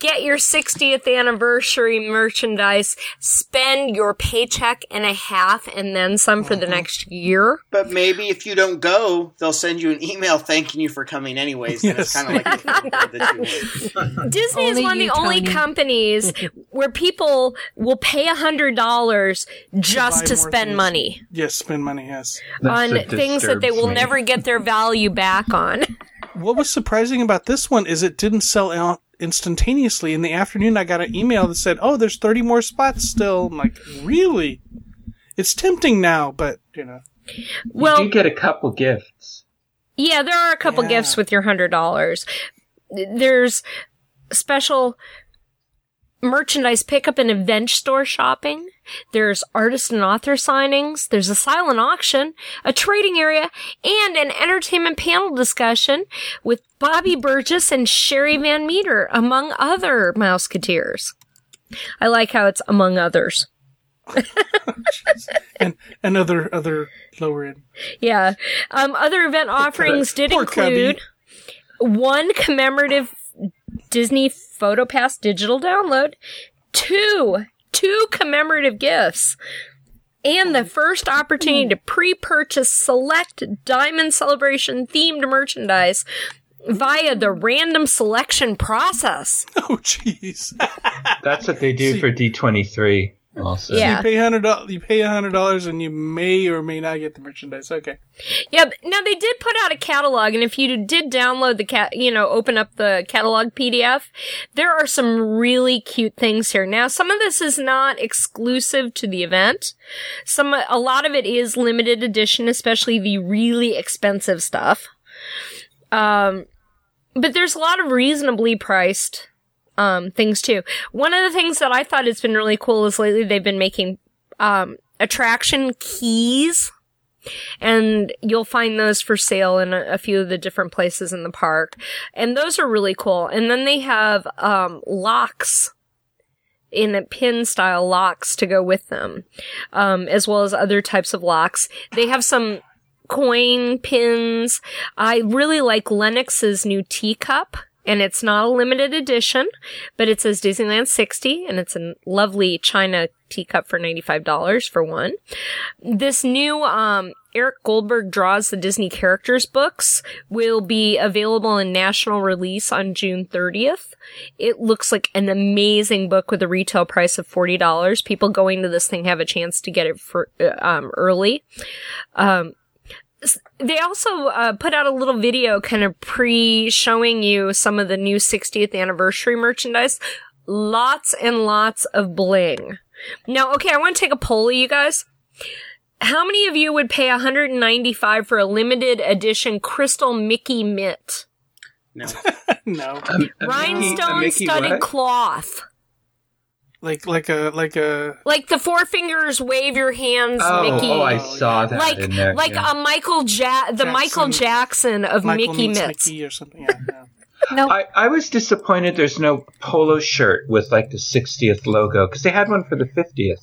get your 60th anniversary merchandise, spend your paycheck and a half and then some for the mm-hmm. next year. But maybe if you don't go, they'll send you an email thanking you for coming anyways. And it's kind of like the that you Disney is one of you, the only Tony. companies where people will pay a hundred dollars just buy to spend things. money Yes, spend money, yes. That's on things that they will me. never get their value back on. What was surprising about this one is it didn't sell out instantaneously. In the afternoon, I got an email that said, "Oh, there's 30 more spots still." I'm like, "Really?" It's tempting now, but you know, Well, you do get a couple gifts. Yeah, there are a couple Yeah. gifts with your hundred dollars. There's special merchandise pickup and event store shopping. There's artist and author signings. There's a silent auction, a trading area, and an entertainment panel discussion with Bobby Burgess and Sherry Van Meter, among other Mouseketeers. I like how it's among others. and and other other lower end. Yeah. Um, other event offerings did Poor Cubby. include one commemorative Disney PhotoPass digital download, two, two commemorative gifts, and the first opportunity to pre-purchase select Diamond Celebration themed merchandise via the random selection process. Oh, jeez. That's what they do for D23. Also. Yeah. You pay hundred dollars. You pay hundred dollars, and you may or may not get the merchandise. Okay. Yeah, now they did put out a catalog, and if you did download the cat, you know, open up the catalog PDF, there are some really cute things here. Now, some of this is not exclusive to the event. Some, a lot of it is limited edition, especially the really expensive stuff. Um, but there's a lot of reasonably priced um, things too. One of the things that I thought has been really cool is lately they've been making um, attraction keys and you'll find those for sale in a, a, few of the different places in the park. And those are really cool. And then they have, um, locks in a pin style locks to go with them, um, as well as other types of locks. They have some coin pins. I really like Lenox's new teacup and it's not a limited edition, but it says Disneyland 60 and it's a lovely china teacup for $95 for one. This new, um, Eric Goldberg Draws the Disney Characters books will be available in national release on June 30th. It looks like an amazing book with a retail price of $40. People going to this thing have a chance to get it for, uh, um, early. Um, they also uh, put out a little video kind of pre showing you some of the new 60th anniversary merchandise. Lots and lots of bling. Now, okay, I want to take a poll of you guys. How many of you would pay 195 for a limited edition crystal Mickey mitt? No. no. Um, a Rhinestone Mickey studded what? cloth. Like like a like a Like the four fingers wave your hands Oh, Mickey. oh, I saw that like in there. like yeah. a Michael ja- the Michael Jackson. Jackson of Michael Mickey meets mitts. Mickey or something. Yeah, yeah. No, I, I was disappointed there's no polo shirt with like the 60th logo because they had one for the 50th.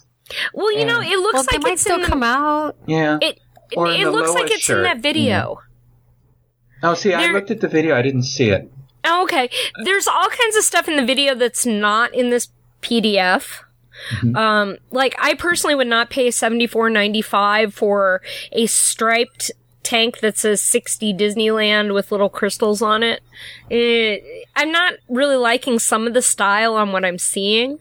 Well, you know, it looks well, they like might still the, come out. Yeah. It Or in it the looks like lowest it's in shirt. that video. Mm-hmm. oh, see, I looked at the video. I didn't see it. Oh, okay. There's all kinds of stuff in the video that's not in this PDF. Um, like I personally would not pay seventy four ninety five for a striped tank that says sixty Disneyland with little crystals on it. Eh, I'm not really liking some of the style on what I'm seeing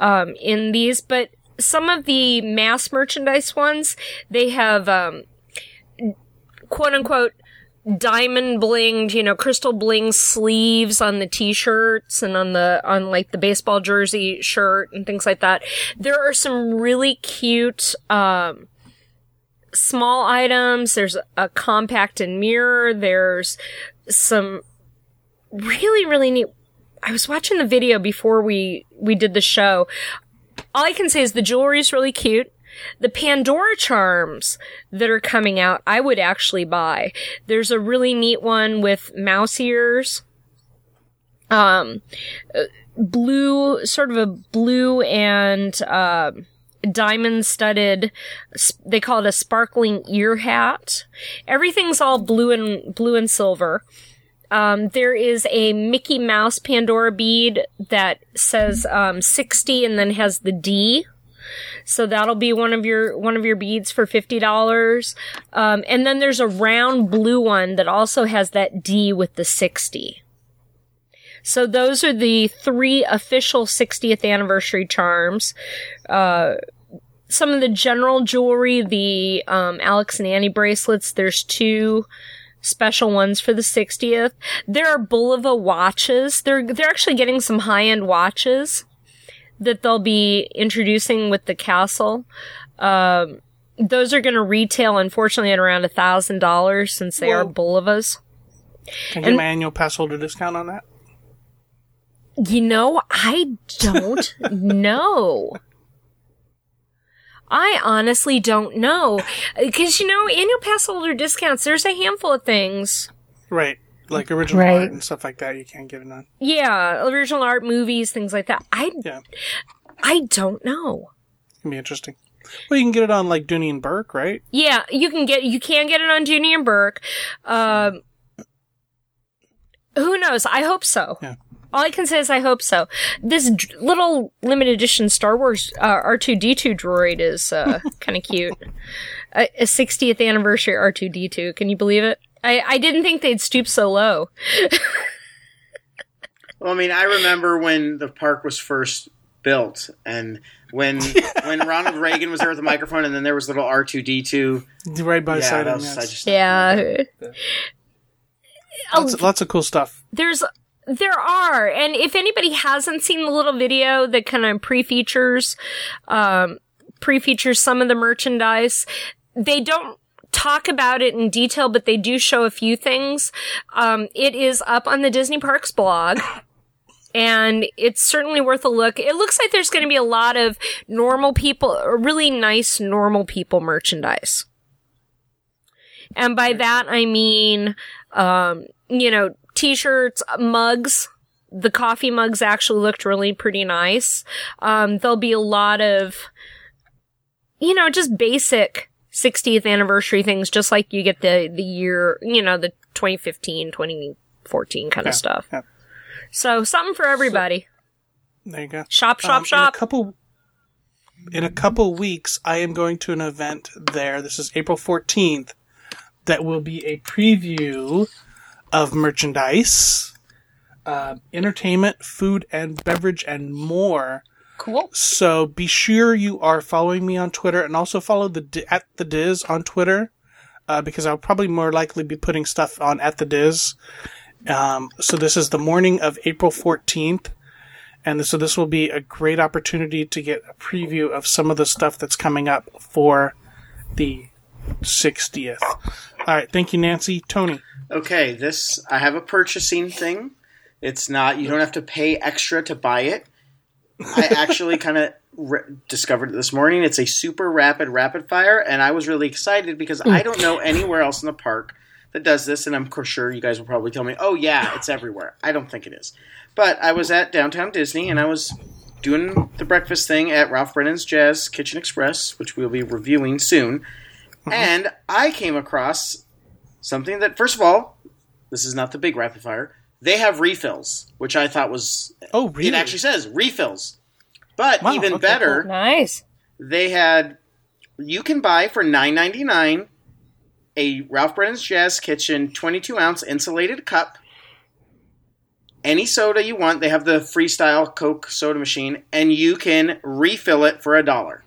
um, in these, but some of the mass merchandise ones they have um, quote unquote diamond blinged, you know, crystal bling sleeves on the t-shirts and on the, on like the baseball jersey shirt and things like that. There are some really cute, um, small items. There's a compact and mirror. There's some really, really neat. I was watching the video before we, we did the show. All I can say is the jewelry is really cute. The Pandora charms that are coming out, I would actually buy. There's a really neat one with mouse ears. Um, blue, sort of a blue and, uh, diamond studded, they call it a sparkling ear hat. Everything's all blue and, blue and silver. Um, there is a Mickey Mouse Pandora bead that says, um, 60 and then has the D. So that'll be one of your one of your beads for fifty dollars. Um, and then there's a round blue one that also has that D with the sixty. So those are the three official 60th anniversary charms. Uh, some of the general jewelry, the um, Alex and Ani bracelets. There's two special ones for the 60th. There are Bulova watches. They're they're actually getting some high end watches that they'll be introducing with the castle. Um, those are going to retail, unfortunately, at around a thousand dollars since they are Whoa. Bulovas. Can I get my annual pass holder discount on that? You know, I don't know. I honestly don't know. Because, you know, annual pass holder discounts, there's a handful of things. Right. Like original Right. art and stuff like that, you can't get it on. Yeah, original art, movies, things like that. I, Yeah, I don't know. can be interesting. Well, you can get it on like Dooney and Bourke, right? Yeah, you can get, you can get it on Dooney and Bourke. Um, who knows? I hope so. Yeah. All I can say is I hope so. This d- little limited edition Star Wars uh, R2D2 droid is uh, kind of cute. A, a 60th anniversary R2D2. Can you believe it? I, I didn't think they'd stoop so low. Well, I mean, I remember when the park was first built. And when when Ronald Reagan was there with the microphone, and then there was little R two D two. Right by Yeah, side of was, him. Yes. just Yeah. Lots, lots of cool stuff. there's there are and if anybody hasn't seen the little video that kind of pre-features um pre-features some of the merchandise they don't talk about it in detail but they do show a few things um it is up on the disney parks blog and it's certainly worth a look. It looks like there's going to be a lot of normal people, really nice normal people merchandise. And by that I mean, um, you know, t-shirts, mugs. The coffee mugs actually looked really pretty nice. Um, there'll be a lot of, you know, just basic 60th anniversary things, just like you get the, the year, you know, the 2015, 2014 kind Yeah, of stuff. yeah. So something for everybody. There you go. Shop, shop, Um, shop. In a couple, in a couple weeks, I am going to an event there. This is April fourteenth. That will be a preview of merchandise, uh, entertainment, food and beverage, and more. Cool. So be sure you are following me on Twitter and also follow the at the Dis on Twitter uh, because I'll probably more likely be putting stuff on at the Dis. Um, so this is the morning of April 14th. And so this will be a great opportunity to get a preview of some of the stuff that's coming up for the 60th. All right. Thank you, Nancy. Tony. Okay, this I have a purchasing thing. It's not you don't have to pay extra to buy it. I actually kind of re- discovered it this morning. It's a super rapid rapid fire, and I was really excited because I don't know anywhere else in the park that does this, and I'm sure you guys will probably tell me, "Oh yeah, it's everywhere." I don't think it is, but I was at downtown Disney and I was doing the breakfast thing at Ralph Brennan's Jazz Kitchen Express, which we'll be reviewing soon, mm-hmm. and I came across something that, first of all, this is not the big rapid fire. They have refills, which I thought was Oh, really? it actually says refills. But Wow, even okay, better, Nice. they had you can buy for nine ninety nine a Ralph Brennan's Jazz Kitchen twenty two ounce insulated cup. Any soda you want, they have the freestyle Coke soda machine, and you can refill it for a dollar.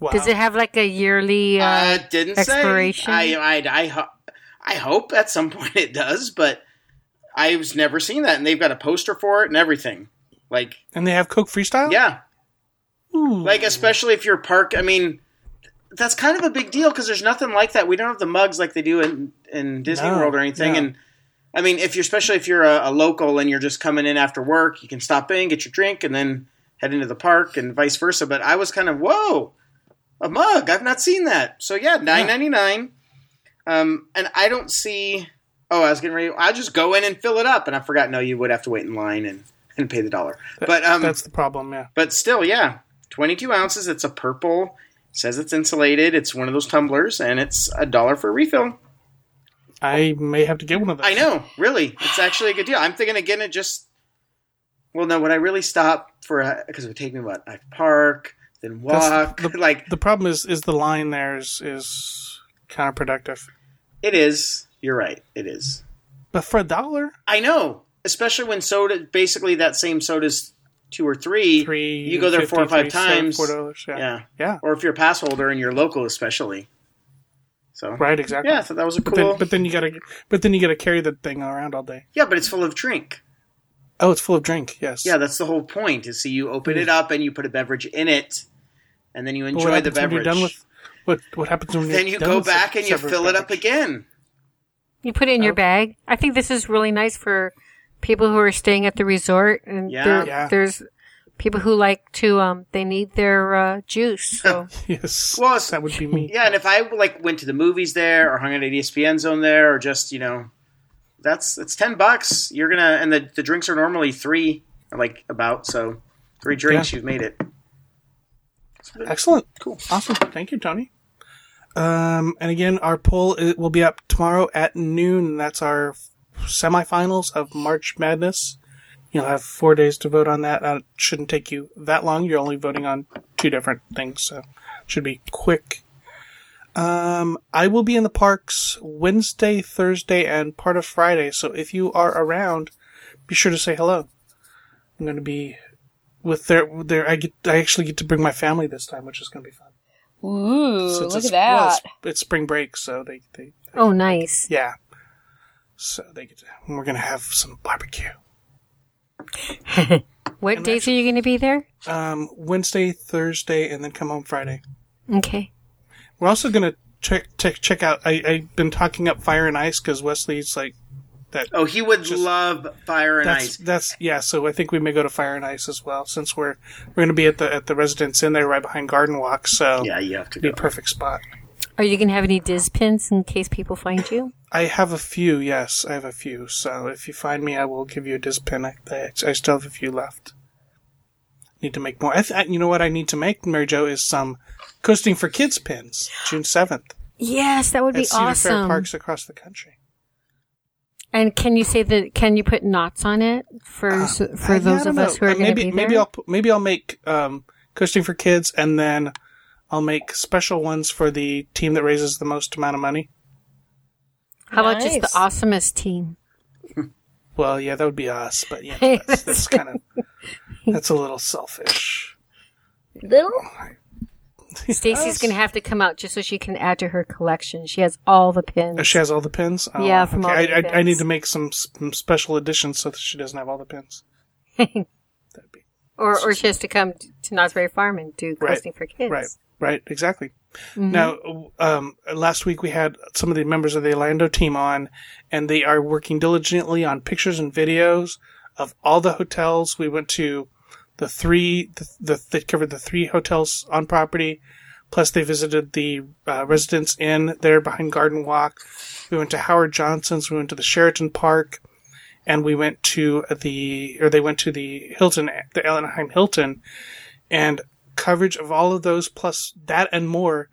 Wow. Does it have like a yearly? Uh, Uh, didn't expiration? say. I, I, I, ho- I hope at some point it does, but I've never seen that, and they've got a poster for it and everything. Like, and they have Coke Freestyle? yeah, Ooh. like especially if you're park. I mean, that's kind of a big deal because there's nothing like that. We don't have the mugs like they do in in Disney No, World or anything, yeah. and. I mean, if you're especially if you're a, a local and you're just coming in after work, you can stop in, get your drink, and then head into the park, and vice versa. But I was kind of whoa, a mug. I've not seen that. So yeah, nine ninety nine. Um, and I don't see. Oh, I was getting ready. I'll just go in and fill it up, and I forgot. No, you would have to wait in line and and pay the dollar. But um, That's the problem, yeah. but still, yeah, twenty two ounces. It's a purple. Says it's insulated. It's one of those tumblers, and it's a dollar for a refill. I may have to get one of those. I know, really, it's actually a good deal. I'm thinking of getting it just. Well, no, would I really stop for because it would take me what I park, then walk, the- like The problem is, is the line there is, is counterproductive. it is. You're right, it is. But for a dollar, I know, especially when soda, basically that same soda's two or three. three. You go there four or five times. Four dollars. Yeah. Yeah, Yeah. or if you're a pass holder and you're local, especially. So Right. Exactly. yeah, so that was a But cool. then, but then you gotta, but then you gotta carry the thing around all day. yeah, but it's full of drink. Oh, it's full of drink. Yes. Yeah, that's the whole point. Is see you open it mm. up and you put a beverage in it, and then you enjoy the beverage. you're done with what? What happens when then you go back and you fill it up beverage? again. you put it in your bag. I think this is really nice for people who are staying at the resort, and Yeah. there- Yeah. there's people who like to. Um, they need their uh, juice. So Yes. Well, it's- that would be me. Yeah, and if I like went to the movies there or hung out at ESPN Zone there or just you know, that's it's ten bucks. You're gonna and the the drinks are normally three, like about so three drinks. Yeah. You've made it. Excellent. Cool. Awesome. Thank you, Tony. Um, and again, our poll it will be up tomorrow at noon. That's our semifinals of March Madness. You'll have four days to vote on that. Uh, it shouldn't take you that long. You're only voting on two different things, so should be quick. Um, I will be in the parks Wednesday, Thursday, and part of Friday. So if you are around, be sure to say hello. I'm going to be with their their I get I actually get to bring my family this time, which is going to be fun. Ooh, Since look it's, at that. Well, it's, it's spring break, so they they Oh, nice. yeah. So they get to, we're going to have some barbecue. What days are you going to be there? Um, Wednesday, Thursday, and then come home Friday. Okay. We're also going to check check check out. I I've been talking up Fire and Ice because Wesley's like that. Oh, he would Just- love fire and that's ice. that's yeah. So I think we may go to Fire and Ice as well since we're we're going to be at the at the Residence Inn there right behind Garden Walk. So Yeah, you have to be go. a perfect spot. Are you going to have any Dis pins in case people find you? I have a few. Yes, I have a few. So if you find me, I will give you a Dis pin. I, I, I still have a few left. Need to make more. I th- I- you know what I need to make, Mary Jo, is some coasting for kids pins. June seventh Yes, that would at be Cedar Fair awesome. parks across the country. And can you say that? Can you put knots on it for s for Uh, I- yeah, I those don't of us who are Uh, going to maybe be there? maybe I'll maybe I'll make um, coasting for kids, and then I'll make special ones for the team that raises the most amount of money. How about just the awesomest team? Well, yeah, that would be us, but yeah, that's, that's kind of that's a little selfish. Little? Stacy's going to have to come out just so she can add to her collection. She has all the pins. Oh, she has all the pins. Oh, Yeah, from all I, the I, I need to make some, some special editions so that she doesn't have all the pins. That'd be or, or she has to come to Knott's Berry Farm and do Right, for kids. right, right, exactly. Mm-hmm. Now, um, last week we had some of the members of the Orlando team on, and they are working diligently on pictures and videos of all the hotels. We went to the three, the, the they covered the three hotels on property. Plus, they visited the uh, Residence Inn there behind Garden Walk. We went to Howard Johnson's. We went to the Sheraton Park, and we went to the or they went to the Hilton, the Anaheim Hilton, and coverage of all of those plus that and more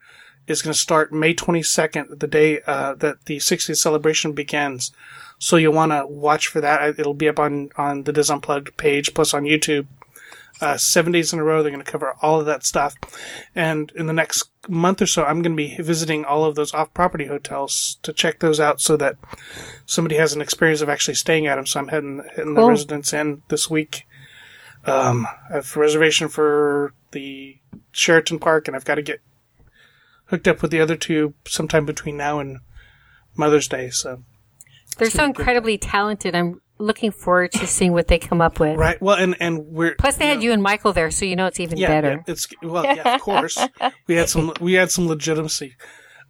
is going to start May 22nd, the day uh, that the 60th celebration begins. So you'll want to watch for that. It'll be up on, on the Dis Unplugged page, plus on YouTube. Uh, seven days in a row, they're going to cover all of that stuff. And in the next month or so, I'm going to be visiting all of those off-property hotels to check those out so that somebody has an experience of actually staying at them. So I'm heading, heading the Cool. Residence Inn this week. Um, I have a reservation for the Sheraton Park, and I've got to get hooked up with the other two sometime between now and Mother's Day. So They're so incredibly talented. I'm looking forward to seeing what they come up with. right, well, and and we're Plus, they had you and Michael there, so you know it's even yeah, better. yeah, it's well, yeah, of course, we had some we had some legitimacy.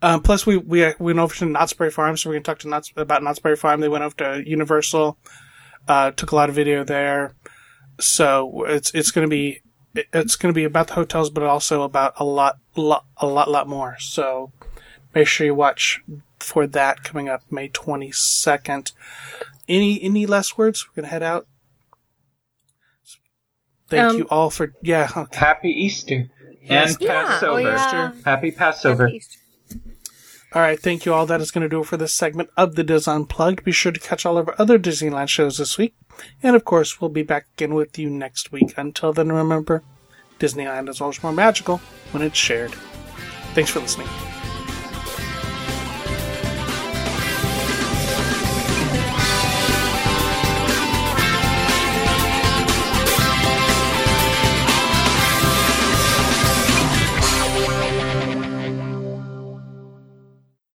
Um, plus, we we uh, we went over to Knott's Berry Farm, so we're going to talk to Knott's about Knott's Berry Farm. They went over to Universal, uh, took a lot of video there. So it's it's going to be it's going to be about the hotels, but also about a lot lot a lot lot more. So make sure you watch for that coming up May twenty second. Any any last words? We're going to head out. Thank Um, you all for yeah. Okay. Happy Easter and Yeah, Passover. oh, yeah. Happy Passover. All right, thank you all. That is going to do it for this segment of the Dis Unplugged. Be sure to catch all of our other Disneyland shows this week. And of course, we'll be back again with you next week. Until then, remember, Disneyland is always more magical when it's shared. Thanks for listening.